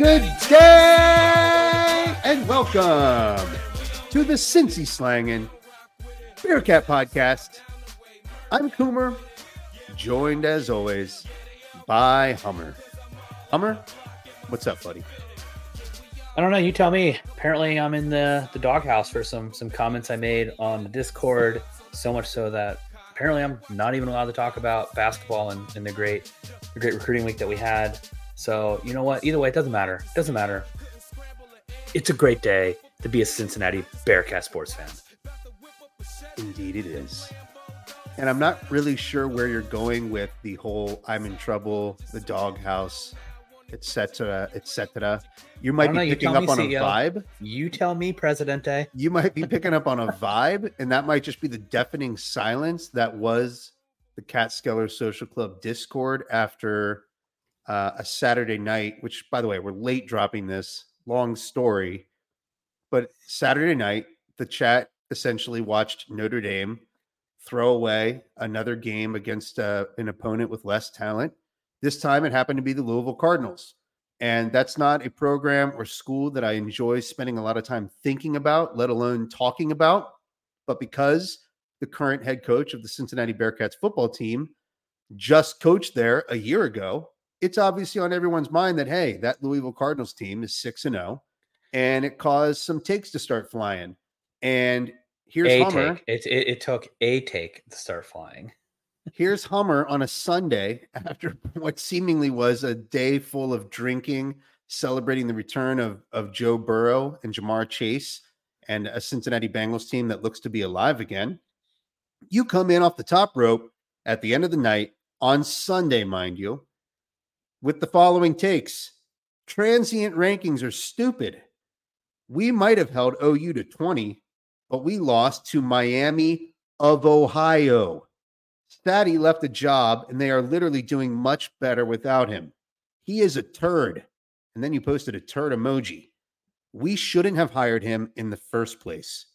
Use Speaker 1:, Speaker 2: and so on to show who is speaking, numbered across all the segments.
Speaker 1: Good day and welcome to the Cincy Slangin' Bearcat Podcast. I'm Coomer, joined as always by Hummer. Hummer, what's up, buddy?
Speaker 2: I don't know. You tell me. Apparently, I'm in the the doghouse for some some comments I made on the Discord. So much so that apparently I'm not even allowed to talk about basketball and, and the great the great recruiting week that we had. So you know what? Either way, it doesn't matter. It doesn't matter. It's a great day to be a Cincinnati Bearcat sports fan.
Speaker 1: Indeed, it is. And I'm not really sure where you're going with the whole "I'm in trouble," the doghouse, etc., etc. You might be
Speaker 2: know,
Speaker 1: picking up
Speaker 2: me,
Speaker 1: on a vibe.
Speaker 2: You tell me, Presidente.
Speaker 1: You might be picking up on a vibe, and that might just be the deafening silence that was the Catskeller Social Club Discord after uh, a Saturday night. Which, by the way, we're late dropping this. Long story, but Saturday night, the chat essentially watched Notre Dame throw away another game against uh, an opponent with less talent. This time, it happened to be the Louisville Cardinals. And that's not a program or school that I enjoy spending a lot of time thinking about, let alone talking about. But because the current head coach of the Cincinnati Bearcats football team just coached there a year ago, it's obviously on everyone's mind that, hey, that Louisville Cardinals team is 6 and 0. And it caused some takes to start flying. And here's
Speaker 2: a
Speaker 1: Hummer.
Speaker 2: take. It, it it took a take to start flying.
Speaker 1: Here's Hummer on a Sunday after what seemingly was a day full of drinking, celebrating the return of, of Joe Burrow and Ja'Marr Chase and a Cincinnati Bengals team that looks to be alive again. You come in off the top rope at the end of the night on Sunday, mind you, with the following takes transient rankings are stupid. We might have held OU to 20, but we lost to Miami of Ohio. Statty left a job and they are literally doing much better without him. He is a turd. And then you posted a turd emoji. We shouldn't have hired him in the first place.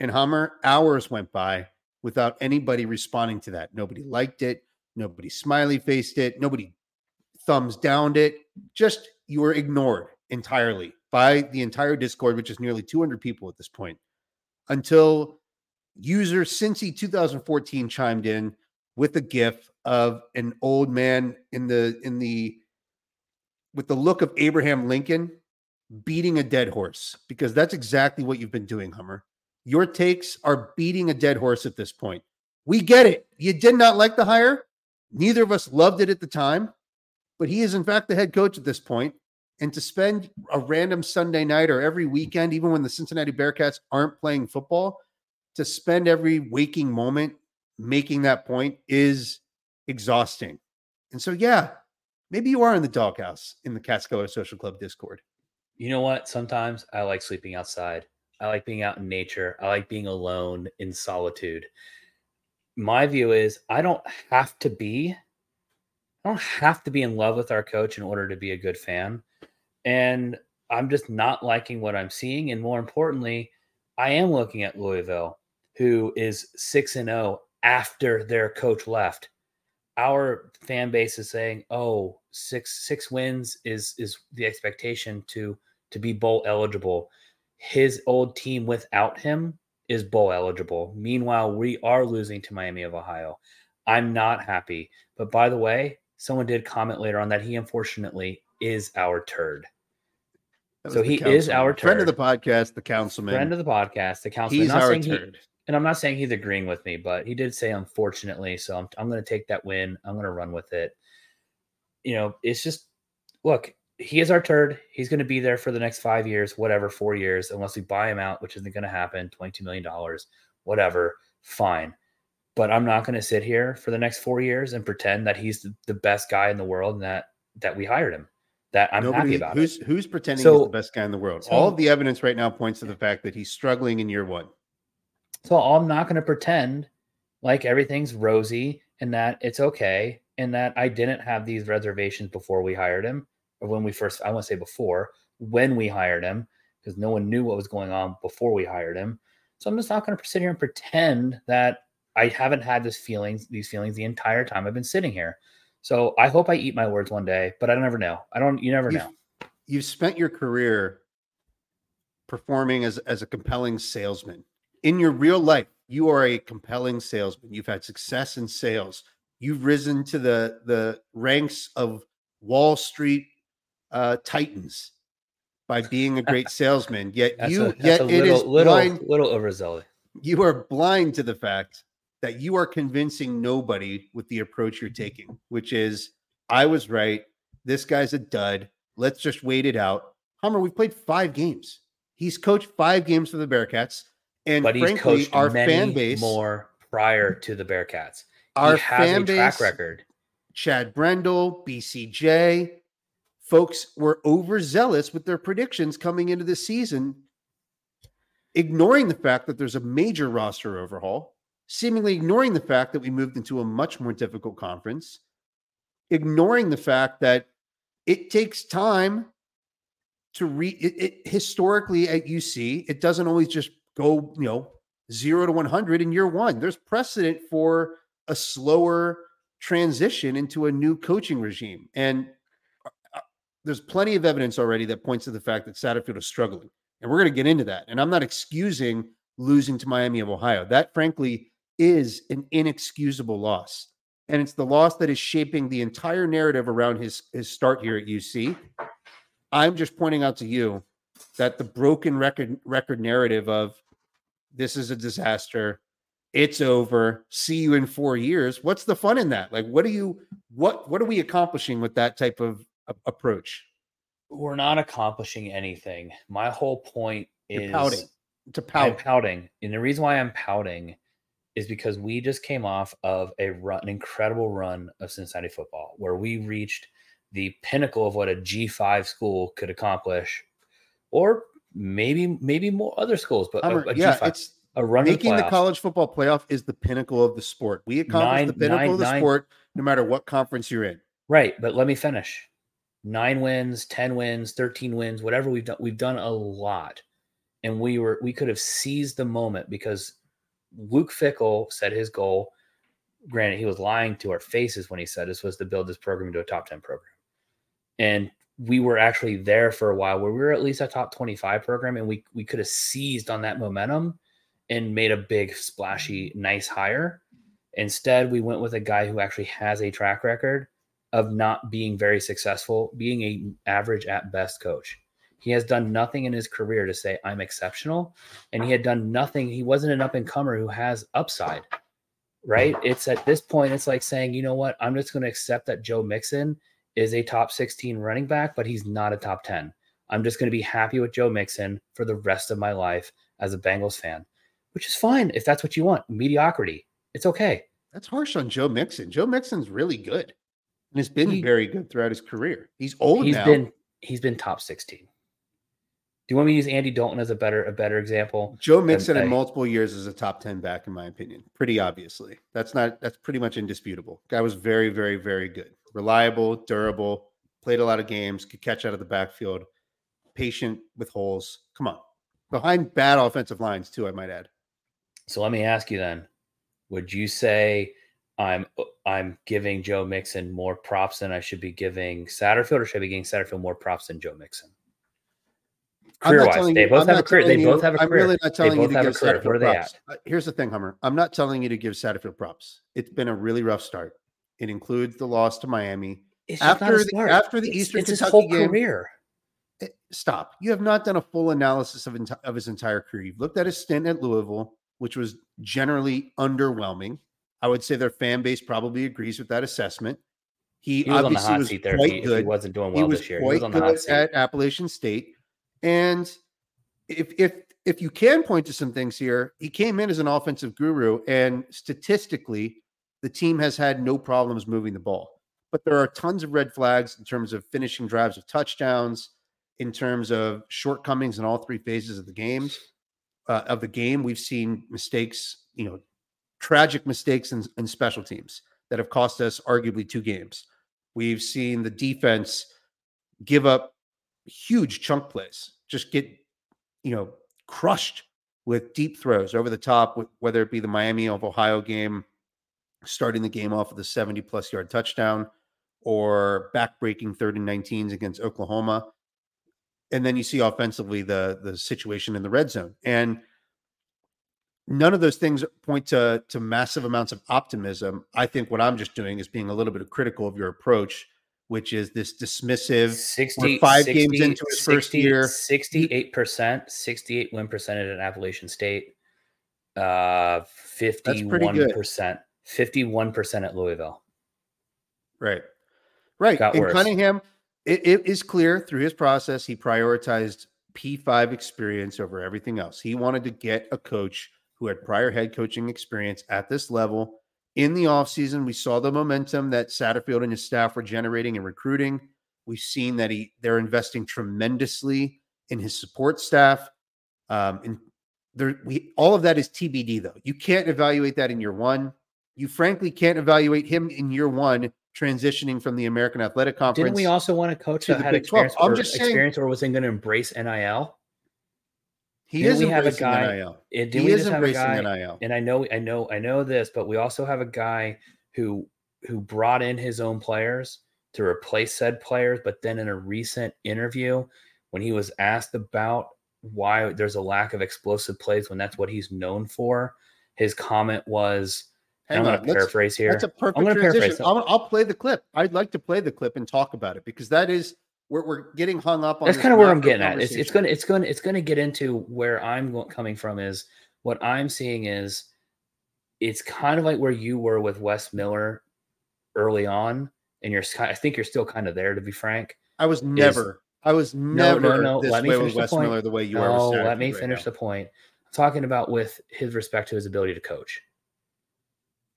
Speaker 1: And Hummer, hours went by without anybody responding to that. Nobody liked it. Nobody smiley faced it. Nobody thumbs downed it. Just you were ignored entirely by the entire Discord, which is nearly 200 people at this point, until user Cincy 2014 chimed in with a gif of an old man in the in the with the look of Abraham Lincoln beating a dead horse because that's exactly what you've been doing, Hummer. Your takes are beating a dead horse at this point. We get it. You did not like the hire. Neither of us loved it at the time, but he is in fact the head coach at this point. And to spend a random Sunday night or every weekend, even when the Cincinnati Bearcats aren't playing football, to spend every waking moment making that point is exhausting. And so, yeah, maybe you are in the doghouse in the Catskeller Social Club Discord.
Speaker 2: You know what? Sometimes I like sleeping outside. I like being out in nature. I like being alone in solitude. My view is I don't have to be I don't have to be in love with our coach in order to be a good fan. And I'm just not liking what I'm seeing and more importantly, I am looking at Louisville who is 6 and 0 after their coach left. Our fan base is saying, "Oh, six six wins is is the expectation to to be bowl eligible." His old team without him is bowl eligible. Meanwhile, we are losing to Miami of Ohio. I'm not happy. But by the way, someone did comment later on that he unfortunately is our turd. So he is our
Speaker 1: friend of the podcast, the councilman.
Speaker 2: Friend of the podcast, the councilman.
Speaker 1: He's our
Speaker 2: saying he,
Speaker 1: turd.
Speaker 2: and I'm not saying he's agreeing with me, but he did say unfortunately. So I'm I'm going to take that win. I'm going to run with it. You know, it's just look. He is our turd. He's going to be there for the next five years, whatever, four years, unless we buy him out, which isn't going to happen. Twenty-two million dollars, whatever. Fine, but I'm not going to sit here for the next four years and pretend that he's the, the best guy in the world and that that we hired him. That I'm happy about.
Speaker 1: who's
Speaker 2: it.
Speaker 1: who's pretending
Speaker 2: So-
Speaker 1: he's the best guy in the world.
Speaker 2: so-
Speaker 1: All of the evidence right now points to the fact that he's struggling in year one.
Speaker 2: So I'm not going to pretend like everything's rosy and that it's okay and that I didn't have these reservations before we hired him or when we first, I want to say before, when we hired him, because no one knew what was going on before we hired him. So I'm just not going to sit here and pretend that I haven't had this feelings, these feelings the entire time I've been sitting here. So I hope I eat my words one day, but I don't ever know. I don't, you never
Speaker 1: You-
Speaker 2: know.
Speaker 1: you've spent your career performing as as a compelling salesman. In your real life, you are a compelling salesman. You've had success in sales. You've risen to the the ranks of Wall Street uh, titans by being a great salesman. Yet you,
Speaker 2: a,
Speaker 1: yet
Speaker 2: a little,
Speaker 1: is
Speaker 2: little,
Speaker 1: blind.
Speaker 2: little overzealous.
Speaker 1: You are blind to the fact that you are convincing nobody with the approach you're mm-hmm. taking, which is, I was right. This guy's a dud. Let's just wait it out. Hummer, we've played five games. He's coached five games for the Bearcats, and
Speaker 2: But he's
Speaker 1: frankly,
Speaker 2: coached
Speaker 1: our fan base,
Speaker 2: more prior to the Bearcats.
Speaker 1: our
Speaker 2: has
Speaker 1: fan
Speaker 2: a
Speaker 1: base,
Speaker 2: track record.
Speaker 1: Chad Brendel, BCJ, folks were overzealous with their predictions coming into the season, ignoring the fact that there's a major roster overhaul, seemingly ignoring the fact that we moved into a much more difficult conference, ignoring the fact that it takes time to read it, it historically at UC, it doesn't always just go, you know, zero to 100 in year one. There's precedent for a slower transition into a new coaching regime. And uh, there's plenty of evidence already that points to the fact that Satterfield is struggling. And we're going to get into that. And I'm not excusing losing to Miami of Ohio. That, frankly, is an inexcusable loss. And it's the loss that is shaping the entire narrative around his, his start here at UC. I'm just pointing out to you that the broken record record narrative of this is a disaster, it's over, see you in four years. What's the fun in that? Like, what are you what what are we accomplishing with that type of a- approach?
Speaker 2: We're not accomplishing anything. My whole point
Speaker 1: You're
Speaker 2: is
Speaker 1: pouting. To
Speaker 2: I'm
Speaker 1: pout.
Speaker 2: pouting. And the reason why I'm pouting is because we just came off of a run, an incredible run of Cincinnati football where we reached the pinnacle of what a G5 school could accomplish, or maybe maybe more other schools, but a,
Speaker 1: Hummer,
Speaker 2: a
Speaker 1: yeah,
Speaker 2: G5,
Speaker 1: it's
Speaker 2: a run
Speaker 1: making the
Speaker 2: playoffs.
Speaker 1: college football playoff is the pinnacle of the sport. We accomplish
Speaker 2: Nine-
Speaker 1: the pinnacle
Speaker 2: nine-
Speaker 1: of the
Speaker 2: nine-
Speaker 1: sport no matter what conference you're in.
Speaker 2: Right, but let me finish. Nine wins, 10 wins, 13 wins, whatever we've done, we've done a lot. And we were we could have seized the moment because Luke Fickell said his goal. Granted, he was lying to our faces when he said this was to build this program into a top 10 program. And we were actually there for a while where we were at least a top 25 program and we we could have seized on that momentum and made a big splashy nice hire. Instead, we went with a guy who actually has a track record of not being very successful, being a average at best coach. He has done nothing in his career to say I'm exceptional, and he had done nothing. He wasn't an up and comer who has upside, right? It's at this point, it's like saying, you know what? I'm just going to accept that Joe Mixon is a top 16 running back, but he's not a top 10. I'm just going to be happy with Joe Mixon for the rest of my life as a Bengals fan, which is fine if that's what you want. Mediocrity, it's okay.
Speaker 1: That's harsh on Joe Mixon. Joe Mixon's really good and has been
Speaker 2: He-
Speaker 1: very good throughout his career. He's old
Speaker 2: He's
Speaker 1: now.
Speaker 2: been he's been top 16. Do you want me to use Andy Dalton as a better a better example?
Speaker 1: Joe Mixon in multiple years is a top 10 back, in my opinion. Pretty obviously. That's not that's pretty much indisputable. Guy was very, very, very good. Reliable, durable, played a lot of games, could catch out of the backfield, patient with holes. Come on. Behind bad offensive lines, too, I might add.
Speaker 2: So let me ask you then, would you say I'm I'm giving Joe Mixon more props than I should be giving Satterfield, or should I be giving Satterfield more props than Joe Mixon?
Speaker 1: I'm
Speaker 2: Career wise, they both
Speaker 1: I'm
Speaker 2: have a career. They both have a
Speaker 1: I'm really not telling you to give
Speaker 2: career.
Speaker 1: Satterfield props. Uh, Here's the thing, Hummer. I'm not telling you to give Satterfield props. It's been a really rough start. It includes the loss to Miami.
Speaker 2: It's
Speaker 1: After the-
Speaker 2: start.
Speaker 1: after the
Speaker 2: It's-
Speaker 1: Eastern
Speaker 2: it's his
Speaker 1: Kentucky
Speaker 2: whole
Speaker 1: game-
Speaker 2: career.
Speaker 1: Eh, Stop. You have not done a full analysis of, enti- of his entire career. You've looked at his stint at Louisville, which was generally underwhelming. I would say their fan base probably agrees with that assessment. He,
Speaker 2: He was on the
Speaker 1: obviously
Speaker 2: hot
Speaker 1: was
Speaker 2: seat there.
Speaker 1: Quite
Speaker 2: he, he wasn't doing
Speaker 1: he
Speaker 2: well
Speaker 1: was
Speaker 2: this year. He was on the hot seat.
Speaker 1: at Appalachian State. And if if if you can point to some things here, he came in as an offensive guru, and statistically, the team has had no problems moving the ball. But there are tons of red flags in terms of finishing drives of touchdowns, in terms of shortcomings in all three phases of the games uh, of the game. We've seen mistakes, you know, tragic mistakes in, in special teams that have cost us arguably two games. We've seen the defense give up huge chunk plays, just get, you know, crushed with deep throws over the top, whether it be the Miami of Ohio game, starting the game off with a 70 plus yard touchdown, or backbreaking third and 19s against Oklahoma. and then you see offensively the the situation in the red zone. And none of those things point to to massive amounts of optimism. I think what I'm just doing is being a little bit critical of your approach, which is this dismissive.
Speaker 2: 60,
Speaker 1: five
Speaker 2: 60,
Speaker 1: games into his first year.
Speaker 2: 68%, 68 win percentage at Appalachian State. Uh 51%. 51% at Louisville.
Speaker 1: Right. Right.
Speaker 2: Got
Speaker 1: and
Speaker 2: worse.
Speaker 1: Cunningham, it, it is clear through his process, he prioritized P5 experience over everything else. He wanted to get a coach who had prior head coaching experience at this level. In the offseason, we saw the momentum that Satterfield and his staff were generating and recruiting. We've seen that he they're investing tremendously in his support staff. Um, and there we all of that is TBD though. You can't evaluate that in year one. You frankly can't evaluate him in year one transitioning from the American Athletic Conference.
Speaker 2: Didn't we also want a coach that had
Speaker 1: Big 12.
Speaker 2: experience,
Speaker 1: I'm
Speaker 2: or,
Speaker 1: just saying-
Speaker 2: experience or wasn't going to embrace NIL?
Speaker 1: He
Speaker 2: didn't
Speaker 1: is
Speaker 2: we have a
Speaker 1: embracing
Speaker 2: guy-
Speaker 1: NIL. He
Speaker 2: we
Speaker 1: is
Speaker 2: just have a
Speaker 1: embracing
Speaker 2: guy?
Speaker 1: NIL.
Speaker 2: And I know, I know, I know this, but we also have a guy who who brought in his own players to replace said players. But then in a recent interview, when he was asked about why there's a lack of explosive plays when that's what he's known for, his comment was,
Speaker 1: Hang
Speaker 2: I'm going to paraphrase here.
Speaker 1: That's a perfect transition. I'll, I'll play the clip. I'd like to play the clip and talk about it because that is we're, we're getting hung up on.
Speaker 2: that's kind of where I'm getting at. It's, it's gonna it's gonna it's gonna get into where I'm coming from is what I'm seeing is it's kind of like where you were with Wes Miller early on, and you're I think you're still kind of there to be frank.
Speaker 1: I was never. I was never
Speaker 2: no, no,
Speaker 1: this
Speaker 2: let me
Speaker 1: way
Speaker 2: finish
Speaker 1: with
Speaker 2: the
Speaker 1: Wes
Speaker 2: point.
Speaker 1: Miller the way you are.
Speaker 2: No,
Speaker 1: with
Speaker 2: let me
Speaker 1: right
Speaker 2: finish
Speaker 1: now.
Speaker 2: the point. I'm talking about with his respect to his ability to coach.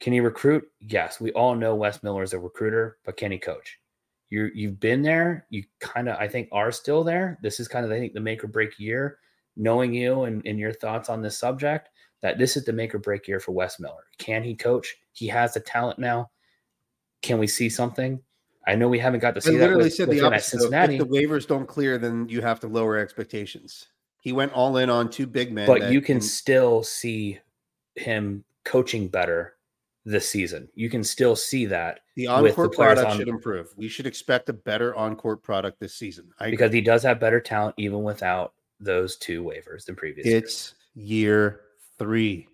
Speaker 2: Can he recruit? Yes, we all know Wes Miller is a recruiter, but can he coach? You you've been there. You kind of I think are still there. This is kind of I think the make or break year. Knowing you and, and your thoughts on this subject, that this is the make or break year for Wes Miller. Can he coach? He has the talent now. Can we see something? I know we haven't got to
Speaker 1: I
Speaker 2: see that
Speaker 1: literally
Speaker 2: with,
Speaker 1: said the opposite.
Speaker 2: Cincinnati.
Speaker 1: If the waivers don't clear, then you have to lower expectations. He went all in on two big men.
Speaker 2: but you can
Speaker 1: can-
Speaker 2: still see him coaching better this season. You can still see that
Speaker 1: the
Speaker 2: with the
Speaker 1: product
Speaker 2: on-
Speaker 1: should improve. We should expect a better on-court product this season. I
Speaker 2: because he does have better talent even without those two waivers than previous. years.
Speaker 1: it's year three.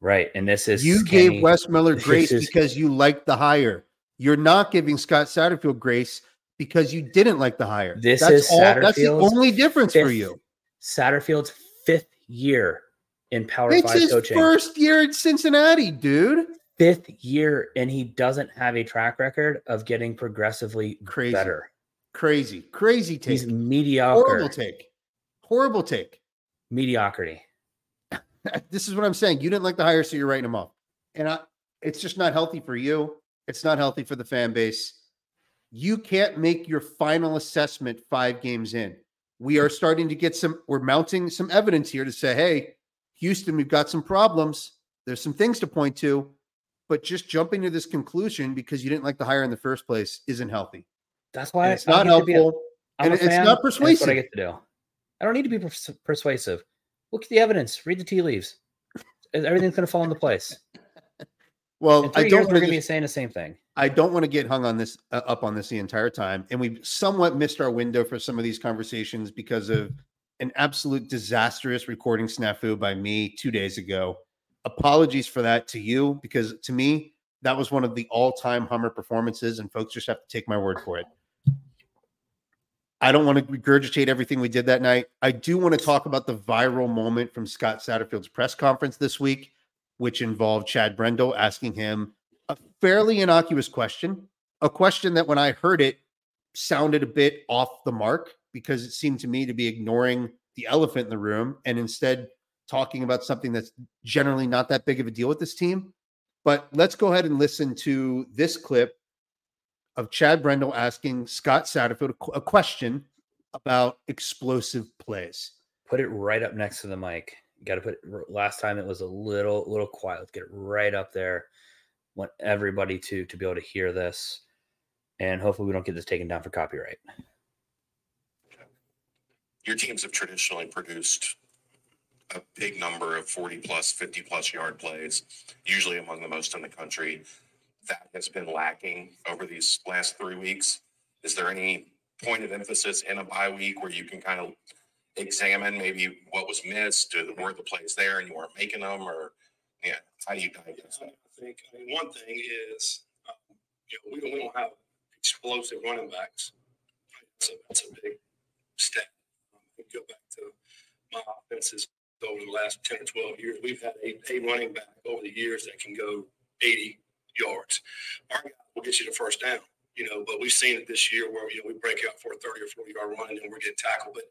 Speaker 2: right, and this is
Speaker 1: You gave Wes Miller grace
Speaker 2: is-
Speaker 1: because you liked the hire. You're not giving Scott Satterfield grace because you didn't like the hire.
Speaker 2: This
Speaker 1: that's
Speaker 2: is
Speaker 1: all. That's the only difference for you.
Speaker 2: Satterfield's fifth year in Power
Speaker 1: It's
Speaker 2: Five
Speaker 1: his
Speaker 2: coaching.
Speaker 1: first year at Cincinnati, dude.
Speaker 2: Fifth year, and he doesn't have a track record of getting progressively
Speaker 1: Crazy.
Speaker 2: better.
Speaker 1: Crazy, crazy take.
Speaker 2: He's mediocre.
Speaker 1: Horrible take. Horrible take.
Speaker 2: Mediocrity.
Speaker 1: this is what I'm saying. You didn't like the hire, so you're writing him off. And I, it's just not healthy for you. It's not healthy for the fan base. You can't make your final assessment five games in. We are starting to get some, we're mounting some evidence here to say, hey, Houston, we've got some problems. There's some things to point to, but just jumping to this conclusion because you didn't like the hire in the first place isn't healthy.
Speaker 2: That's why
Speaker 1: And it's
Speaker 2: I
Speaker 1: not
Speaker 2: be a-
Speaker 1: helpful. And
Speaker 2: a
Speaker 1: it's
Speaker 2: fan,
Speaker 1: not
Speaker 2: That's what
Speaker 1: persuasive.
Speaker 2: I get to do. I don't need to be pers- persuasive. Look at the evidence. Read the tea leaves. Everything's going to fall into place.
Speaker 1: Well, I don't want
Speaker 2: we're
Speaker 1: to
Speaker 2: going to be saying the same thing.
Speaker 1: I don't want to get hung on this uh, up on this the entire time, and we've somewhat missed our window for some of these conversations because of an absolute disastrous recording snafu by me two days ago. Apologies for that to you, because to me that was one of the all-time Hummer performances, and folks just have to take my word for it. I don't want to regurgitate everything we did that night. I do want to talk about the viral moment from Scott Satterfield's press conference this week, which involved Chad Brendel asking him a fairly innocuous question, a question that when I heard it sounded a bit off the mark because it seemed to me to be ignoring the elephant in the room and instead talking about something that's generally not that big of a deal with this team. But let's go ahead and listen to this clip of Chad Brendel asking Scott Satterfield a question about explosive plays.
Speaker 2: Put it right up next to the mic. You got to put it. Last time it was a little, little quiet. Let's get it right up there. Want everybody to to be able to hear this, and hopefully we don't get this taken down for copyright.
Speaker 3: Your teams have traditionally produced a big number of 40 plus, 50 plus yard plays, usually among the most in the country. That has been lacking over these last three weeks. Is there any point of emphasis in a bye week where you can kind of examine maybe what was missed, were the plays there and you weren't making them, or yeah, how do you digest
Speaker 4: I
Speaker 3: that?
Speaker 4: think, I mean, one thing is, um, you know, we don't, we don't have explosive running backs. So that's a big step. Go back to my offenses over the last ten or twelve years. We've had a, a running back over the years that can go eighty yards. Our guy will get you the first down, you know, but we've seen it this year where, you know, we break out for a thirty or forty yard run and then we're getting tackled. But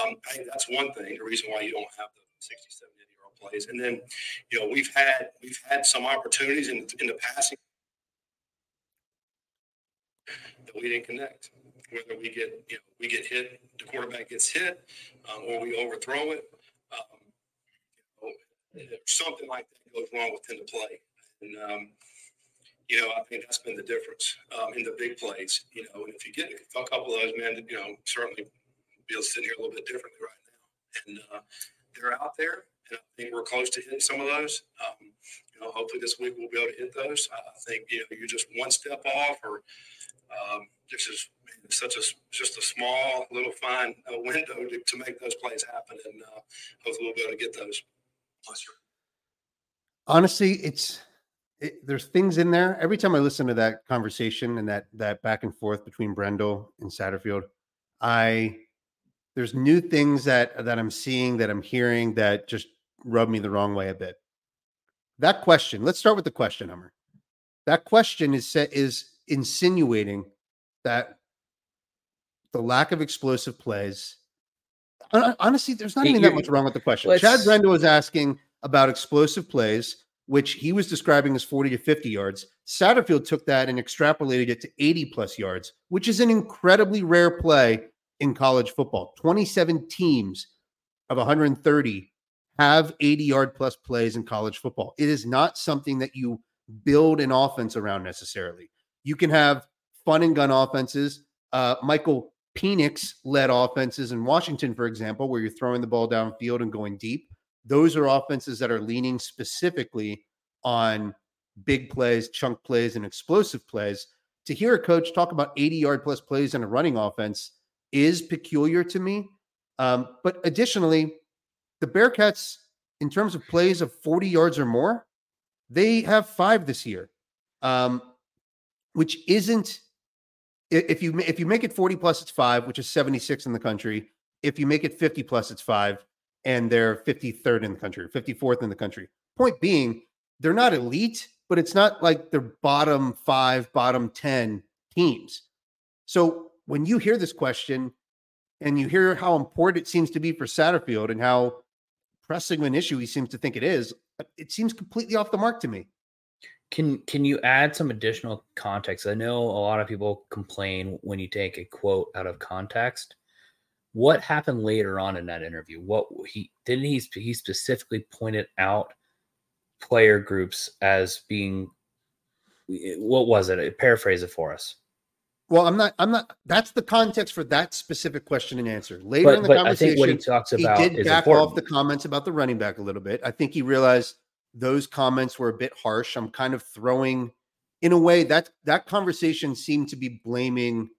Speaker 4: um, I think that's one thing, the reason why you don't have the 60, 70 yard plays. And then you know, we've had we've had some opportunities in in the passing that we didn't connect. Whether we get you know we get hit, the quarterback gets hit, um, or we overthrow it, um, you know, something like that goes wrong within the play. And um, you know, I think that's been the difference um, in the big plays. You know, and if you get a couple of those, men, you know, certainly be sitting here a little bit differently right now. And uh, they're out there, and I think we're close to hitting some of those. Um, you know, hopefully this week we'll be able to hit those. I I think you know you're just one step off, or um, this is such a just a small little fine uh, window to, to make those plays happen, and uh, hopefully we'll be able to get those.
Speaker 1: Honestly it's it, there's things in there. Every time i listen to that conversation and that that back and forth between brendel and satterfield i there's new things that that i'm seeing that i'm hearing that just rub me the wrong way a bit. That question let's start with the question hummer that question is set is insinuating that the lack of explosive plays honestly there's not even that much wrong with the question chad
Speaker 2: let's-
Speaker 1: brendel was asking about explosive plays which he was describing as 40 to 50 yards. Satterfield took that and extrapolated it to 80 plus yards, which is an incredibly rare play in college football. 27 teams of 130 have 80 yard plus plays in college football. It is not something that you build an offense around necessarily. You can have fun and gun offenses. Uh, Michael Penix led offenses in Washington, for example, where you're throwing the ball downfield and going deep those are offenses that are leaning specifically on big plays, chunk plays, and explosive plays. To hear a coach talk about 80 yard plus plays in a running offense is peculiar to me. Um, but additionally, the Bearcats, in terms of plays of 40 yards or more, they have five this year, um, which isn't. If you if you make it 40 plus, it's five, which is 76 in the country. If you make it 50 plus, it's five and they're 53rd in the country, 54th in the country. Point being, they're not elite, but it's not like they're bottom five, bottom 10 teams. So when you hear this question and you hear how important it seems to be for Satterfield and how pressing an issue he seems to think it is, it seems completely off the mark to me.
Speaker 2: Can can you add some additional context? I know a lot of people complain when you take a quote out of context. What happened later on in that interview? What he didn't he he specifically pointed out player groups as being eh, what was it? Eh, paraphrase it for us.
Speaker 1: Well, I'm not, I'm not, that's the context for that specific question and answer. Later in the
Speaker 2: but I think what he
Speaker 1: conversation,
Speaker 2: talks
Speaker 1: he did
Speaker 2: is
Speaker 1: back
Speaker 2: important.
Speaker 1: off the comments about the running back a little bit. I think he realized those comments were a bit harsh. I'm kind of throwing, in a way, that that conversation seemed to be blaming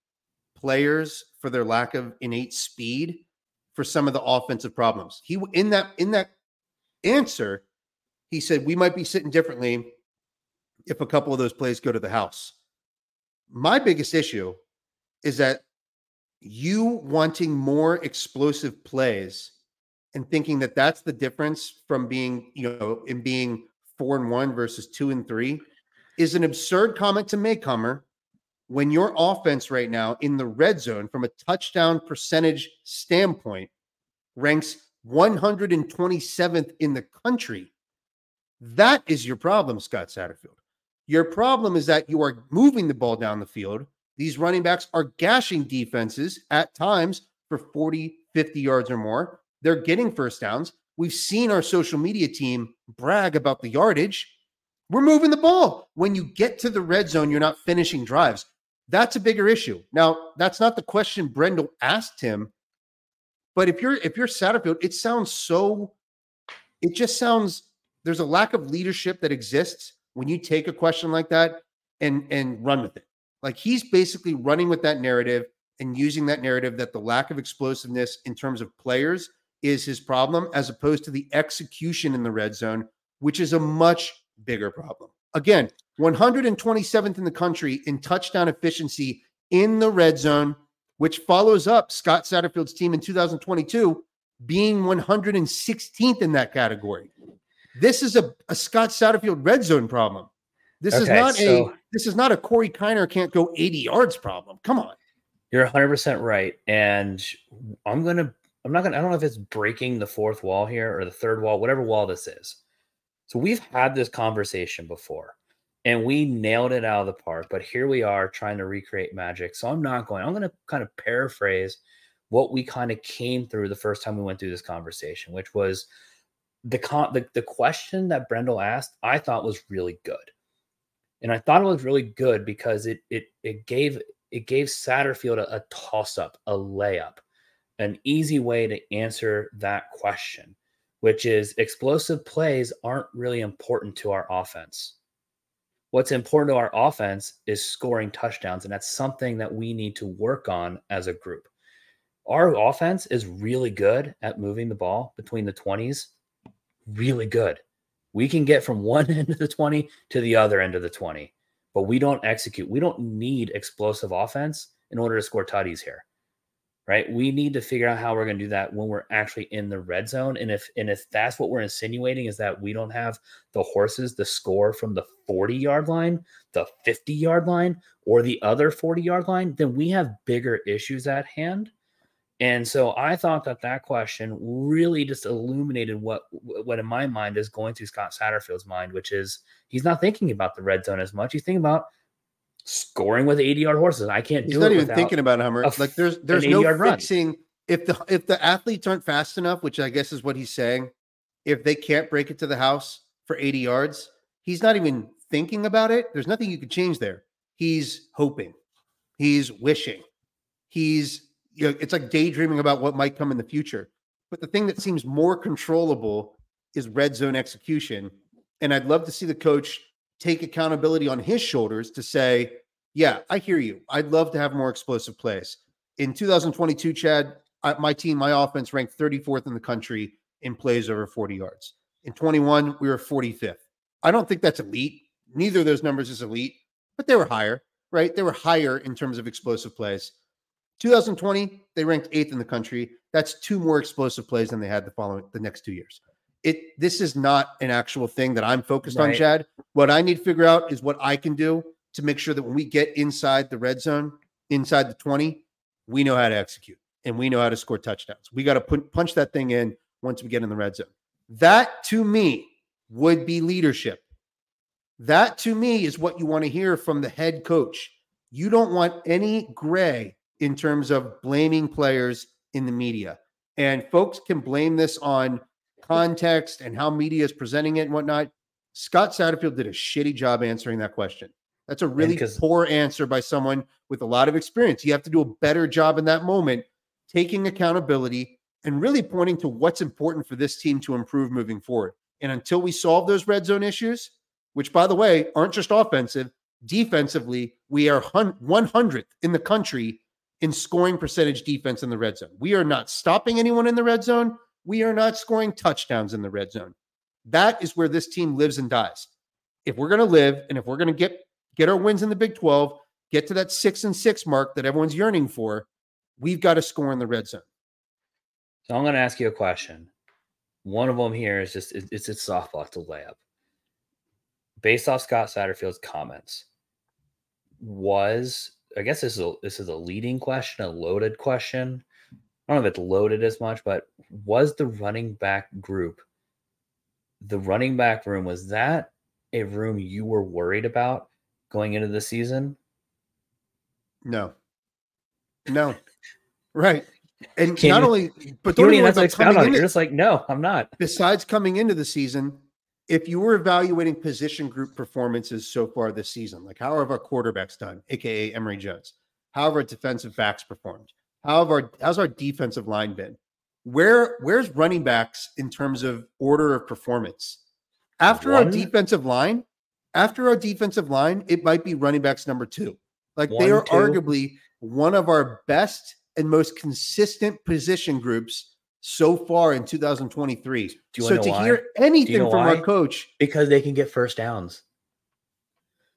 Speaker 1: players for their lack of innate speed for some of the offensive problems. He in that in that answer, he said we might be sitting differently if a couple of those plays go to the house. My biggest issue is that you wanting more explosive plays and thinking that that's the difference from being, you know, in being four and one versus two and three is an absurd comment to make, Hummer, when your offense right now in the red zone from a touchdown percentage standpoint ranks 127th in the country. That is your problem, Scott Satterfield. Your problem is that you are moving the ball down the field. These running backs are gashing defenses at times for 40, 50 yards or more. They're getting first downs. We've seen our social media team brag about the yardage. We're moving the ball. When you get to the red zone, you're not finishing drives. That's a bigger issue. Now, that's not the question Brendel asked him. But if you're if you're Satterfield, it sounds so it just sounds there's a lack of leadership that exists when you take a question like that and and run with it. Like he's basically running with that narrative and using that narrative that the lack of explosiveness in terms of players is his problem, as opposed to the execution in the red zone, which is a much bigger problem. Again, 127th in the country in touchdown efficiency in the red zone, which follows up Scott Satterfield's team in 2022 being 116th in that category. This is a, a Scott Satterfield red zone problem. This is not
Speaker 2: so-
Speaker 1: a this is not a Corey Kiner can't go 80 yards problem. Come on.
Speaker 2: You're 100% right. And I'm going to, I'm not going to, I don't know if it's breaking the fourth wall here or the third wall, whatever wall this is. So we've had this conversation before and we nailed it out of the park, but here we are trying to recreate magic. So I'm not going, I'm going to kind of paraphrase what we kind of came through the first time we went through this conversation, which was the con the, the question that Brendel asked, I thought was really good. And I thought it was really good because it it it gave it gave Satterfield a, a toss up, a layup, an easy way to answer that question, which is explosive plays aren't really important to our offense. What's important to our offense is scoring touchdowns, and that's something that we need to work on as a group. Our offense is really good at moving the ball between the 20s, really good. We can get from one end of the 20 to the other end of the 20 but we don't execute. We don't need explosive offense in order to score tutties here, right? We need to figure out how we're going to do that when we're actually in the red zone. And if and if that's what we're insinuating is that we don't have the horses to score from the 40 yard line, the 50 yard line, or the other 40 yard line, then we have bigger issues at hand. And so I thought that that question really just illuminated what what in my mind is going through Scott Satterfield's mind, which is he's not thinking about the red zone as much. He's thinking about scoring with 80 yard horses. I can't do that.
Speaker 1: He's
Speaker 2: do
Speaker 1: not even thinking about it, Hummer.
Speaker 2: a f-
Speaker 1: Like there's there's no
Speaker 2: 80-yard run.
Speaker 1: fixing if the if the athletes aren't fast enough, which I guess is what he's saying. If they can't break it to the house for 80 yards, he's not even thinking about it. There's nothing you could change there. He's hoping. He's wishing. He's you know, it's like daydreaming about what might come in the future. But the thing that seems more controllable is red zone execution. And I'd love to see the coach take accountability on his shoulders to say, yeah, I hear you. I'd love to have more explosive plays. In 2022, Chad, I, my team, my offense ranked 34th in the country in plays over 40 yards. In 21, we were 45th. I don't think that's elite. Neither of those numbers is elite, but they were higher, right? They were higher in terms of explosive plays. 2020, they ranked eighth in the country. That's two more explosive plays than they had the following the next two years. It this is not an actual thing that I'm focused on, Chad. What I need to figure out is what I can do to make sure that when we get inside the red zone, inside the 20, we know how to execute and we know how to score touchdowns. We got to put punch that thing in once we get in the red zone. That to me would be leadership. That to me is what you want to hear from the head coach. You don't want any gray in terms of blaming players in the media. And folks can blame this on context and how media is presenting it and whatnot. Scott Satterfield did a shitty job answering that question. That's a really poor answer by someone with a lot of experience. You have to do a better job in that moment, taking accountability and really pointing to what's important for this team to improve moving forward. And until we solve those red zone issues, which by the way aren't just offensive, defensively, we are 100th in the country in scoring percentage defense in the red zone. We are not stopping anyone in the red zone. We are not scoring touchdowns in the red zone. That is where this team lives and dies. If we're going to live and if we're going to get get our wins in the Big 12, get to that 6 and 6 mark that everyone's yearning for, we've got to score in the red zone.
Speaker 2: So I'm going to ask you a question. One of them here is just it- it's a softball, it's a layup. Based off Scott Satterfield's comments, was I guess this is a this is a leading question, a loaded question. I don't know if it's loaded as much, but was the running back group, the running back room, was that a room you were worried about going into the season?
Speaker 1: No. No. Right. And
Speaker 2: Can
Speaker 1: not
Speaker 2: you-
Speaker 1: only but don't even
Speaker 2: have to expound on it. You're just like, no, I'm not.
Speaker 1: besides coming into the season, if you were evaluating position group performances so far this season, like how have our quarterbacks done, aka Emory Jones? How have our defensive backs performed? How have our how's our defensive line been? Where where's running backs in terms of order of performance? After our defensive line, after our defensive line, it might be running backs number two. Like they are
Speaker 2: two.
Speaker 1: arguably one of our best and most consistent position groups so far in 2023.
Speaker 2: Do you
Speaker 1: so
Speaker 2: wanna why?
Speaker 1: hear anything
Speaker 2: know
Speaker 1: from
Speaker 2: why?
Speaker 1: our coach,
Speaker 2: because they can get first downs.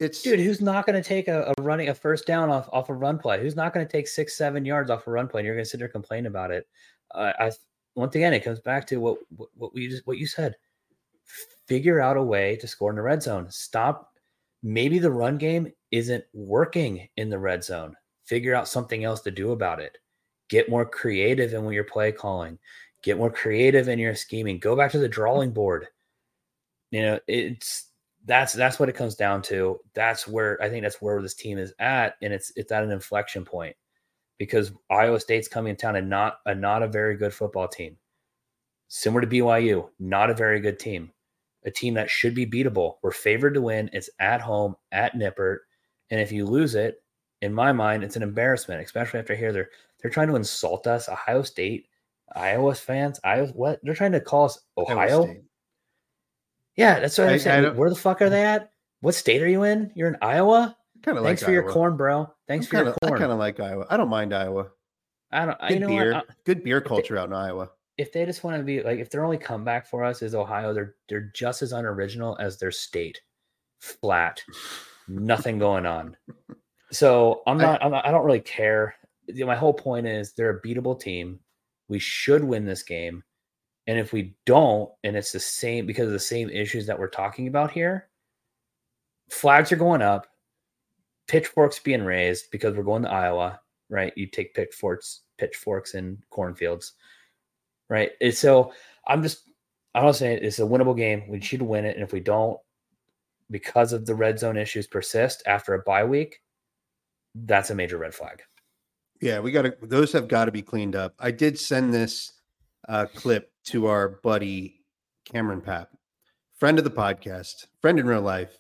Speaker 1: It's
Speaker 2: Dude, who's not going to take a, a running a first down off off a run play? Who's not going to take six seven yards off a run play? And you're going to sit there complain about it. Uh, I once again, it comes back to what what, we just what you said. Figure out a way to score in the red zone. Stop. Maybe the run game isn't working in the red zone. Figure out something else to do about it. Get more creative in your play calling. Get more creative in your scheming. Go back to the drawing board. You know, it's that's that's what it comes down to. That's where I think that's where this team is at, and it's it's at an inflection point because Iowa State's coming in town and not a not a very good football team. Similar to BYU, not a very good team. A team that should be beatable. We're favored to win. It's at home at Nippert, and if you lose it, in my mind, it's an embarrassment. Especially after I hear they're they're trying to insult us, Ohio State, Iowa fans. Iowa, what they're trying to call us
Speaker 1: Iowa
Speaker 2: Ohio. Yeah, that's what
Speaker 1: I-
Speaker 2: I'm
Speaker 1: I
Speaker 2: saying.
Speaker 1: don't-
Speaker 2: Where the fuck are they at? What state are you in? You're in Iowa.
Speaker 1: Kind of like
Speaker 2: Thanks for your corn, bro. Thanks
Speaker 1: I'm
Speaker 2: for
Speaker 1: kinda,
Speaker 2: your corn.
Speaker 1: I kind of like Iowa. I don't mind Iowa.
Speaker 2: I don't. I,
Speaker 1: Good
Speaker 2: you know
Speaker 1: beer.
Speaker 2: what? I-
Speaker 1: Good beer culture out in Iowa.
Speaker 2: if they just want to be like, if their only comeback for us is Ohio, they're they're just as unoriginal as their state. Flat, nothing going on. So I'm not. I'm not I don't really care. My whole point is they're a beatable team. We should win this game, and if we don't, and it's the same because of the same issues that we're talking about here, flags are going up, pitchforks being raised because we're going to Iowa, right? You take pitchforks, pitchforks in cornfields, right? And so I'm just, I'm not saying it's a winnable game. We should win it, and if we don't, because of the red zone issues persist after a bye week, that's a major red flag.
Speaker 1: Yeah, we got to. Those have got to be cleaned up. I did send this uh, clip to our buddy Cameron Papp, friend of the podcast, friend in real life,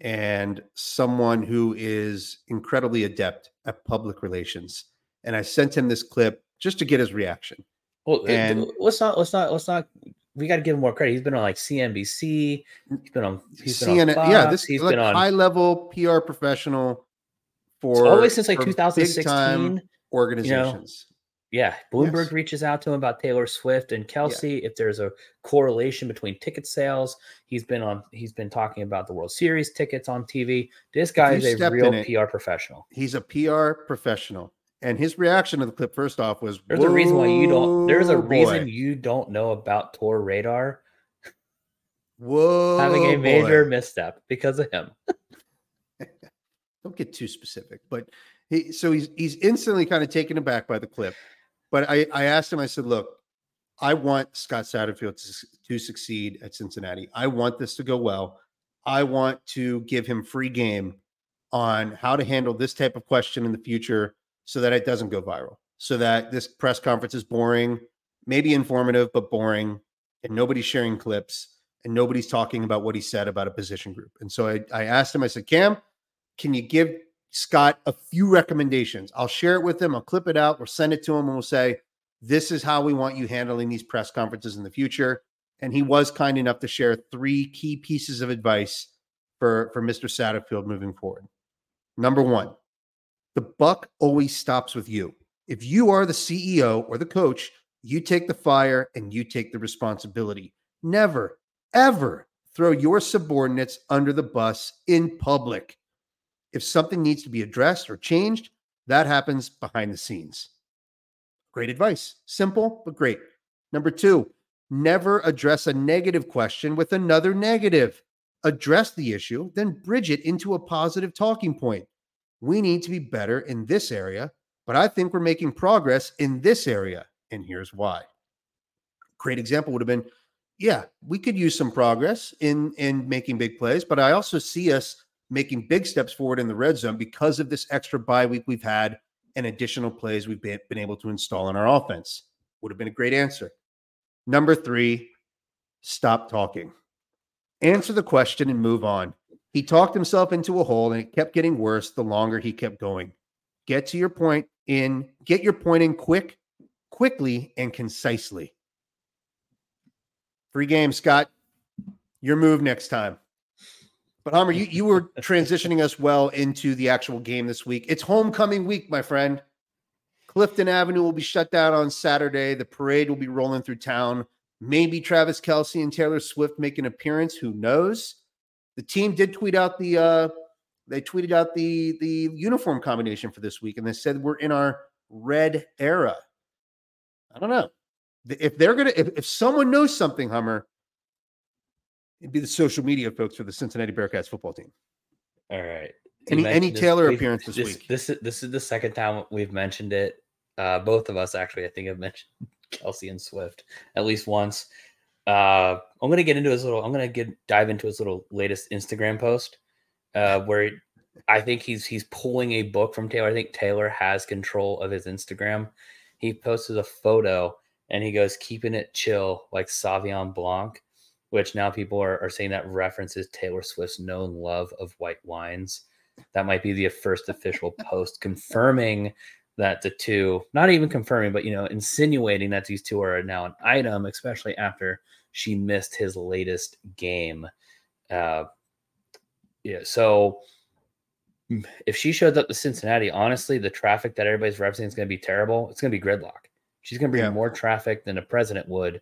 Speaker 1: and someone who is incredibly adept at public relations. And I sent him this clip just to get his reaction.
Speaker 2: Well,
Speaker 1: And-
Speaker 2: and let's not, let's not, let's not. We got to give him more credit. He's been on like CNBC. He's been on. He's been on
Speaker 1: CNN,
Speaker 2: Fox,
Speaker 1: yeah, this
Speaker 2: he's
Speaker 1: is like
Speaker 2: been on
Speaker 1: high level PR professional for
Speaker 2: the since like
Speaker 1: for big
Speaker 2: 2016.
Speaker 1: time organizations.
Speaker 2: Yeah, Bloomberg
Speaker 1: Yes.
Speaker 2: reaches out to him about Taylor Swift and Kelce. If there's a correlation between ticket sales, he's been on. He's been talking about the World Series tickets on TV. This guy is a real
Speaker 1: it-
Speaker 2: PR professional.
Speaker 1: He's a PR professional. And his reaction to the clip, first off, was
Speaker 2: There's a reason why you don't. There's a
Speaker 1: "Whoa,
Speaker 2: reason you don't know about Tor Radar
Speaker 1: Whoa,
Speaker 2: having a
Speaker 1: boy.
Speaker 2: major misstep because of him.
Speaker 1: Don't get too specific, but he so he's he's instantly kind of taken aback by the clip. But I I asked him. I said, "Look, I want Scott Satterfield to, to succeed at Cincinnati. I want this to go well. I want to give him free game on how to handle this type of question in the future, so that it doesn't go viral. So that this press conference is boring, maybe informative, but boring, and nobody's sharing clips." And nobody's talking about what he said about a position group. And so I, I asked him, I said, Cam, can you give Scott a few recommendations? I'll share it with him. I'll clip it out. We'll send it to him and we'll say, this is how we want you handling these press conferences in the future. And he was kind enough to share three key pieces of advice for, for Mr. Satterfield moving forward. Number one, the buck always stops with you. If you are the CEO or the coach, you take the fire and you take the responsibility. Never, ever throw your subordinates under the bus in public. If something needs to be addressed or changed, that happens behind the scenes. Great advice. Simple, but great. Number two, never address a negative question with another negative. Address the issue, then bridge it into a positive talking point. We need to be better in this area, but I think we're making progress in this area. And here's why. Great example would have been yeah, we could use some progress in in making big plays, but I also see us making big steps forward in the red zone because of this extra bye week we've had and additional plays we've been, been able to install in our offense. Would have been a great answer. Number three, stop talking. Answer the question and move on. He talked himself into a hole and it kept getting worse the longer he kept going. Get to your point in, get your point in quick, quickly, and concisely. Free game, Scott. Your move next time. But Hummer, you, you were transitioning us well into the actual game this week. It's homecoming week, my friend. Clifton Avenue will be shut down on Saturday. The parade will be rolling through town. Maybe Travis Kelce and Taylor Swift make an appearance. Who knows? The team did tweet out the uh they tweeted out the the uniform combination for this week, and they said we're in our red era. I don't know if they're gonna if, if someone knows something, Hummer, it'd be the social media folks for the Cincinnati Bearcats football team.
Speaker 2: All right.
Speaker 1: Any
Speaker 2: You
Speaker 1: any
Speaker 2: this-
Speaker 1: Taylor
Speaker 2: we've-
Speaker 1: appearance this,
Speaker 2: this,
Speaker 1: week?
Speaker 2: This is this is the second time we've mentioned it. Uh, both of us actually, I think, have mentioned Kelce and Swift at least once. Uh, I'm gonna get into his little. I'm gonna get dive into his little latest Instagram post, uh, where I think he's he's pulling a book from Taylor. I think Taylor has control of his Instagram. He posted a photo and he goes, "Keeping it chill like Sauvignon Blanc," which now people are, are saying that references Taylor Swift's known love of white wines. That might be the first official post confirming that the two not even confirming but you know insinuating that these two are now an item especially after she missed his latest game. Uh yeah so mm, if she shows up to cincinnati honestly the traffic that everybody's referencing is going to be terrible. It's going to be gridlock. She's going to bring
Speaker 1: Yeah.
Speaker 2: more traffic than a president would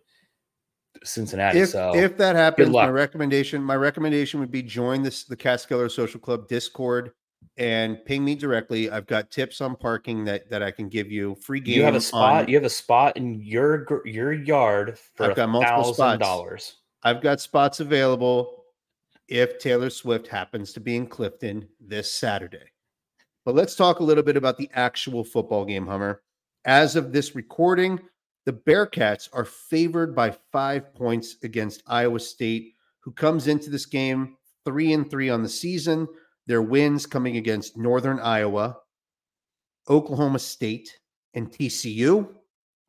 Speaker 2: cincinnati
Speaker 1: If
Speaker 2: so
Speaker 1: if that happens, my recommendation my recommendation would be join this the Catskeller Social Club Discord and ping me directly. I've got tips on parking that that I can give you. Free game.
Speaker 2: you have a spot
Speaker 1: on-
Speaker 2: you have a spot in your your yard for
Speaker 1: I've got multiple
Speaker 2: dollars
Speaker 1: I've got spots available if Taylor Swift happens to be in Clifton this Saturday. But let's talk a little bit about the actual football game, Hummer. As of this recording, the Bearcats are favored by five points against Iowa State, who comes into this game three and three on the season. Their wins coming against Northern Iowa, Oklahoma State, and TCU.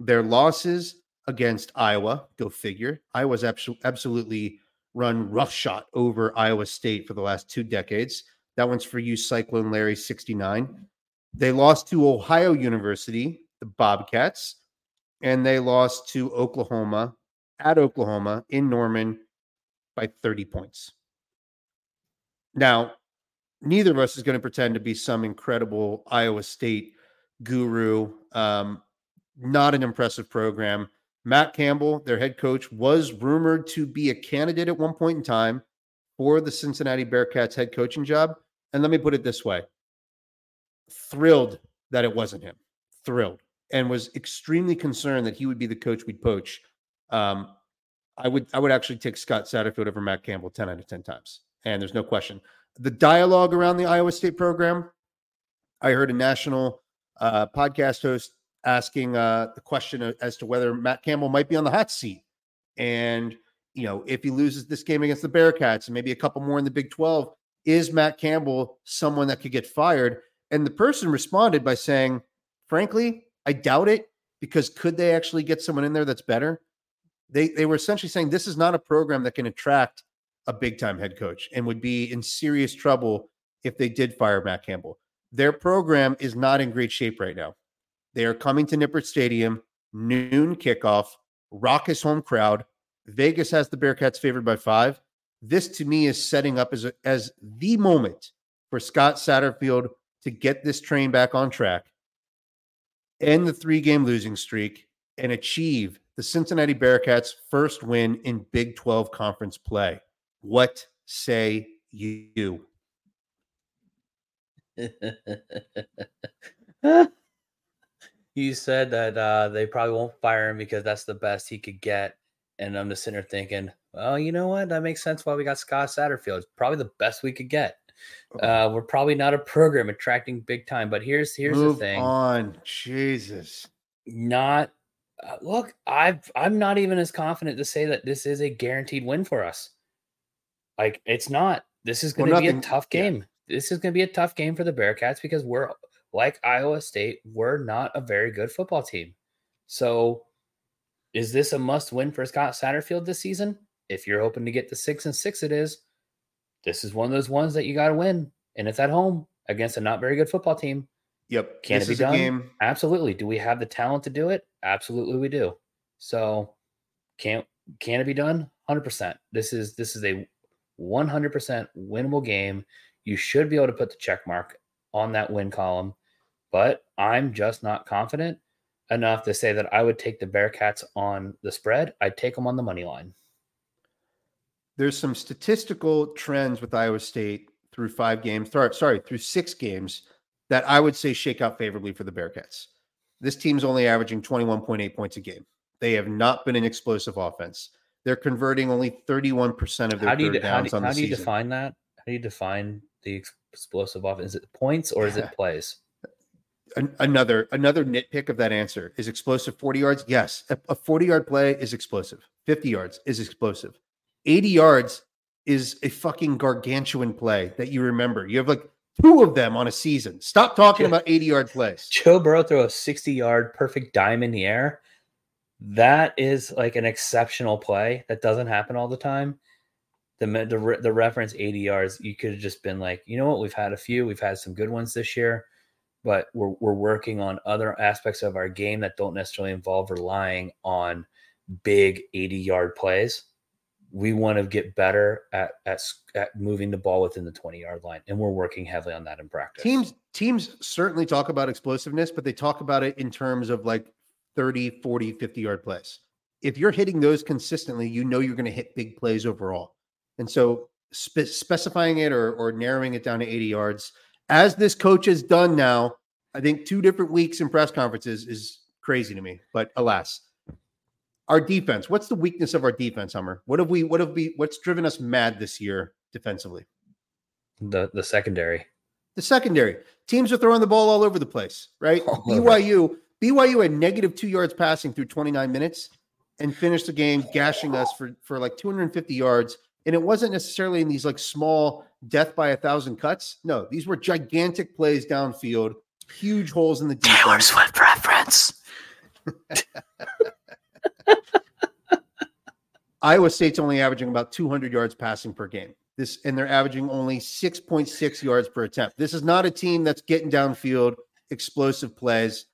Speaker 1: Their losses against Iowa, go figure. Iowa's abso- absolutely run roughshot over Iowa State for the last two decades. That one's for you, Cyclone Larry 69. They lost to Ohio University, the Bobcats, and they lost to Oklahoma at Oklahoma in Norman by 30 points. Now, neither of us is going to pretend to be some incredible Iowa State guru. Um, not an impressive program. Matt Campbell, their head coach, was rumored to be a candidate at one point in time for the Cincinnati Bearcats head coaching job. And let me put it this way thrilled that it wasn't him, thrilled, and was extremely concerned that he would be the coach we'd poach. Um, I would I would actually take Scott Satterfield over Matt Campbell 10 out of 10 times. And there's no question. The dialogue around the Iowa State program, I heard a national uh, podcast host asking uh, the question as to whether Matt Campbell might be on the hot seat. And, you know, if he loses this game against the Bearcats and maybe a couple more in the Big 12, is Matt Campbell someone that could get fired? And the person responded by saying, frankly, I doubt it because could they actually get someone in there that's better? They, they were essentially saying this is not a program that can attract a big time head coach and would be in serious trouble if they did fire Matt Campbell. Their program is not in great shape right now. They are coming to Nippert Stadium, noon kickoff, raucous home crowd. Vegas has the Bearcats favored by five. This to me is setting up as, a, as the moment for Scott Satterfield to get this train back on track, end the three game losing streak, and achieve the Cincinnati Bearcats' first win in Big 12 conference play. What say you?
Speaker 2: you said that uh, they probably won't fire him because that's the best he could get. And I'm just sitting there thinking, well, you know what? That makes sense why we got Scott Satterfield. It's probably the best we could get. Uh, we're probably not a program attracting big time, but here's here's
Speaker 1: Move
Speaker 2: the thing.
Speaker 1: on. Jesus.
Speaker 2: Not uh, look, I've I'm not even as confident to say that this is a guaranteed win for us. Like it's not. This is going to be a tough
Speaker 1: yeah.
Speaker 2: game. This is going to be a tough game for the Bearcats because we're like Iowa State, we're not a very good football team. So, is this a must win for Scott Satterfield this season? If you're hoping to get the six and six, it is. This is one of those ones that you got to win, and it's at home against a not very good football team.
Speaker 1: Yep.
Speaker 2: Can
Speaker 1: this
Speaker 2: it be done?
Speaker 1: game.
Speaker 2: Absolutely. Do we have the talent to do it? Absolutely, we do. So, can can it be done? Hundred percent. This is this is a 100% winnable game. You should be able to put the check mark on that win column, but I'm just not confident enough to say that I would take the Bearcats on the spread. I'd take them on the money line.
Speaker 1: There's some statistical trends with Iowa State through five games, sorry, through six games that I would say shake out favorably for the Bearcats. This team's only averaging 21.8 points a game. They have not been an explosive offense. They're converting only 31% of their
Speaker 2: how do you,
Speaker 1: third
Speaker 2: how
Speaker 1: downs
Speaker 2: do,
Speaker 1: on
Speaker 2: how
Speaker 1: the
Speaker 2: do you
Speaker 1: season.
Speaker 2: define that? How do you define the explosive offense? Is it points or is it plays?
Speaker 1: An- another another nitpick of that answer is explosive 40 yards. Yes, a, a 40 yard play is explosive. 50 yards is explosive. 80 yards is a fucking gargantuan play that you remember. You have like two of them on a season. Stop talking about 80 yard plays.
Speaker 2: Joe Burrow throw a 60 yard perfect dime in the air. That is like an exceptional play that doesn't happen all the time. The, the, the reference 80 yards, you could have just been like, you know what? We've had a few, we've had some good ones this year, but we're, we're working on other aspects of our game that don't necessarily involve relying on big 80 yard plays. We want to get better at, at, at moving the ball within the 20 yard line, and we're working heavily on that in practice.
Speaker 1: Teams teams certainly talk about explosiveness, but they talk about it in terms of like 30, 40, 50 yard plays. If you're hitting those consistently, you know you're going to hit big plays overall. And so spe- specifying it or, or narrowing it down to 80 yards, as this coach has done now, I think two different weeks in press conferences is crazy to me. But alas, our defense. What's the weakness of our defense, Hummer? What have we? What have we? What's driven us mad this year defensively?
Speaker 2: the, the secondary.
Speaker 1: The secondary teams are throwing the ball all over the place, right?
Speaker 2: All over.
Speaker 1: BYU, BYU had negative two yards passing through 29 minutes and finished the game gashing us for for like 250 yards. And it wasn't necessarily in these like small death by a thousand cuts. No, these were gigantic plays downfield, huge holes in the defense.
Speaker 2: Taylor Swift reference.
Speaker 1: Iowa State's only averaging about 200 yards passing per game. This and they're averaging only 6.6 yards per attempt. This is not a team that's getting downfield explosive plays.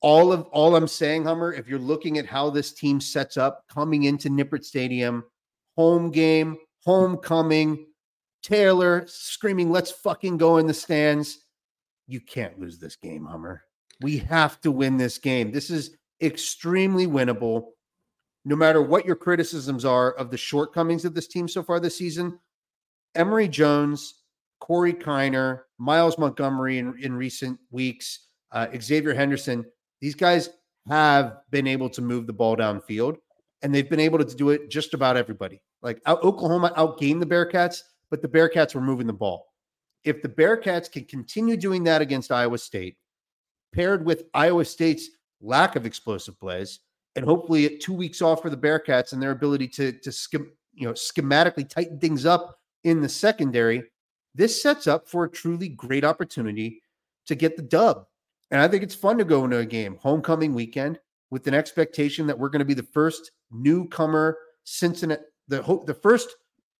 Speaker 1: All of all I'm saying, Hummer, if you're looking at how this team sets up coming into Nippert Stadium, home game, homecoming, Taylor screaming, "Let's fucking go in the stands." You can't lose this game, Hummer. We have to win this game. This is extremely winnable no matter what your criticisms are of the shortcomings of this team so far this season, Emory Jones, Corey Kiner, Myles Montgomery in, in recent weeks, uh, Xzavier Henderson, these guys have been able to move the ball downfield and they've been able to do it just about everybody. Like out, Oklahoma outgained the Bearcats, but the Bearcats were moving the ball. If the Bearcats can continue doing that against Iowa State, paired with Iowa State's lack of explosive plays, and hopefully two weeks off for the Bearcats and their ability to to skim, you know schematically tighten things up in the secondary, this sets up for a truly great opportunity to get the dub. And I think it's fun to go into a game homecoming weekend with an expectation that we're going to be the first newcomer Cincinnati, the the first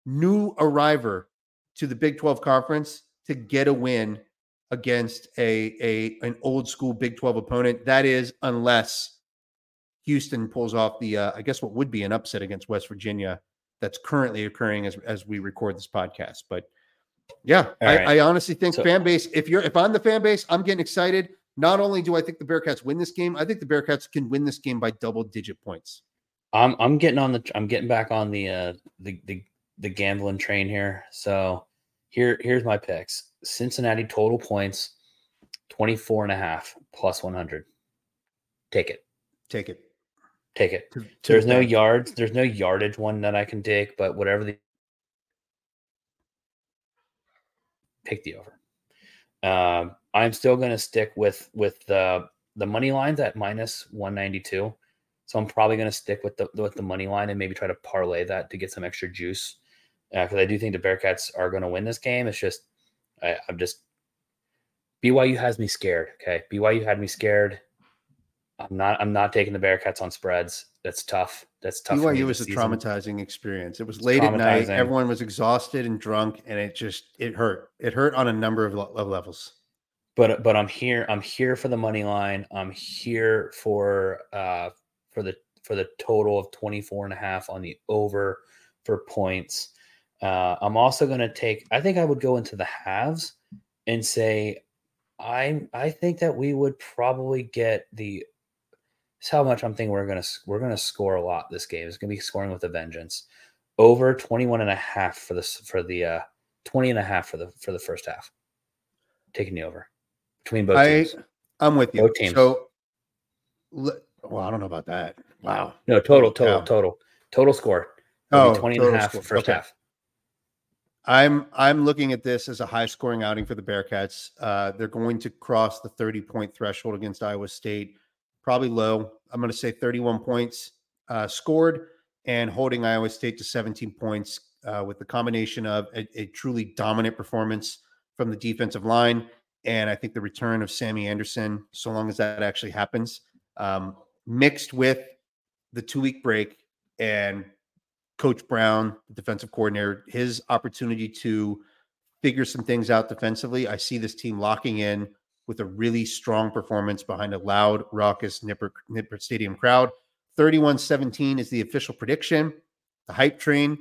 Speaker 1: new arriver to the Big 12 conference to get a win against a, a an old school Big 12 opponent. That is, unless Houston pulls off the, uh, I guess, what would be an upset against West Virginia that's currently occurring as as we record this podcast. But yeah, I,
Speaker 2: right.
Speaker 1: I honestly think
Speaker 2: So-
Speaker 1: fan base. If you're if I'm the fan base, I'm getting excited. Not only do I think the Bearcats win this game, I think the Bearcats can win this game by double digit points.
Speaker 2: I'm I'm getting on the I'm getting back on the uh the the, the gambling train here. So here here's my picks. Cincinnati total points 24 and a half plus 100. Take it.
Speaker 1: Take it.
Speaker 2: Take it.
Speaker 1: To, to
Speaker 2: There's no yards, there's no yardage one that I can take, but whatever the pick the over. Um, I'm still going to stick with with the the money lines at minus 192. So I'm probably going to stick with the with the money line and maybe try to parlay that to get some extra juice because I do think the Bearcats are going to win this game. It's just I, I'm just BYU has me scared. Okay, BYU had me scared. I'm not. I'm not taking the Bearcats on spreads. That's tough. That's tough.
Speaker 1: BYU was a
Speaker 2: season.
Speaker 1: traumatizing experience. It was late at night. Everyone was exhausted and drunk, and it just it hurt. It hurt on a number of, of levels.
Speaker 2: but but I'm here. I'm here for the money line. I'm here for uh for the for the total of 24 and a half on the over for points. Uh, I'm also going to take. I think I would go into the halves and say, I I think that we would probably get the. It's how much I'm thinking we're gonna we're gonna score a lot this game. It's gonna be scoring with a vengeance. Over 21 and a half for this for the uh 20 and a half for the for the first half. Taking the over between both
Speaker 1: I
Speaker 2: teams.
Speaker 1: I'm with you.
Speaker 2: Both teams.
Speaker 1: So, well, I don't know about that. Wow.
Speaker 2: No, total, total,
Speaker 1: cow.
Speaker 2: total, total score. It'll
Speaker 1: Oh,
Speaker 2: 20 and a half
Speaker 1: score.
Speaker 2: first
Speaker 1: Okay.
Speaker 2: half.
Speaker 1: I'm I'm looking at this as a high scoring outing for the Bearcats. Uh, they're going to cross the 30 point threshold against Iowa State, probably low. I'm going to say 31 points uh, scored and holding Iowa State to 17 points uh, with the combination of a, a truly dominant performance from the defensive line and I think the return of Sammy Anderson, so long as that actually happens, um, mixed with the two week break and Coach Brown, the defensive coordinator, his opportunity to figure some things out defensively. I see this team locking in with a really strong performance behind a loud, raucous Nippert, Nippert Stadium crowd. 31 17 is the official prediction. The hype train.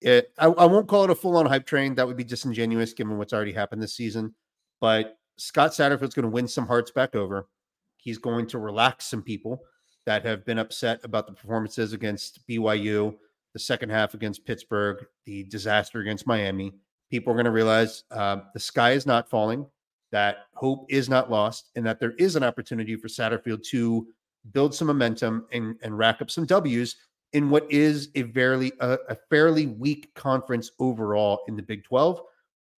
Speaker 1: It, I, I won't call it a full on hype train. That would be disingenuous given what's already happened this season. But Scott Satterfield's going to win some hearts back over. He's going to relax some people that have been upset about the performances against BYU, the second half against Pittsburgh, the disaster against Miami. People are going to realize uh, the sky is not falling, that hope is not lost, and that there is an opportunity for Satterfield to build some momentum and, and rack up some W's in what is a fairly a, a fairly weak conference overall in the Big 12,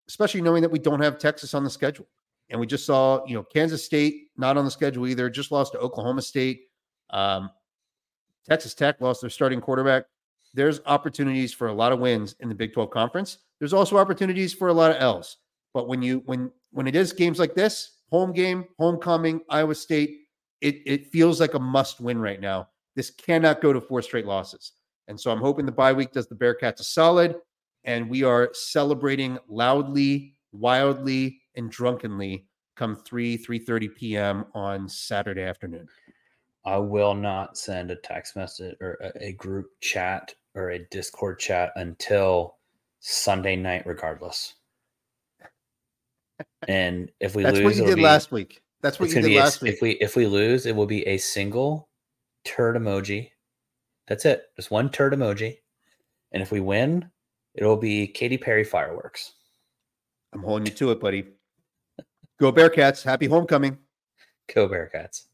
Speaker 1: especially knowing that we don't have Texas on the schedule. And we just saw, you know, Kansas State not on the schedule either, just lost to Oklahoma State. Um, Texas Tech lost their starting quarterback. There's opportunities for a lot of wins in the Big 12 conference. There's also opportunities for a lot of L's. But when you when when it is games like this, home game, homecoming, Iowa State, it it feels like a must win right now. This cannot go to four straight losses. And so I'm hoping the bye week does the Bearcats a solid and we are celebrating loudly, wildly, and drunkenly come 3 3:30 p.m. on Saturday afternoon.
Speaker 2: I will not send a text message or a, a group chat or a Discord chat until Sunday night, regardless. And if we
Speaker 1: That's
Speaker 2: lose,
Speaker 1: what you did
Speaker 2: be-
Speaker 1: last week. That's what you did
Speaker 2: be a-
Speaker 1: last week.
Speaker 2: if we if we lose, it will be a single turd emoji. That's it, just one turd emoji. And if we win, it'll be Katy Perry fireworks.
Speaker 1: I'm holding you to it, buddy. Go Bearcats. Happy homecoming.
Speaker 2: Go Bearcats!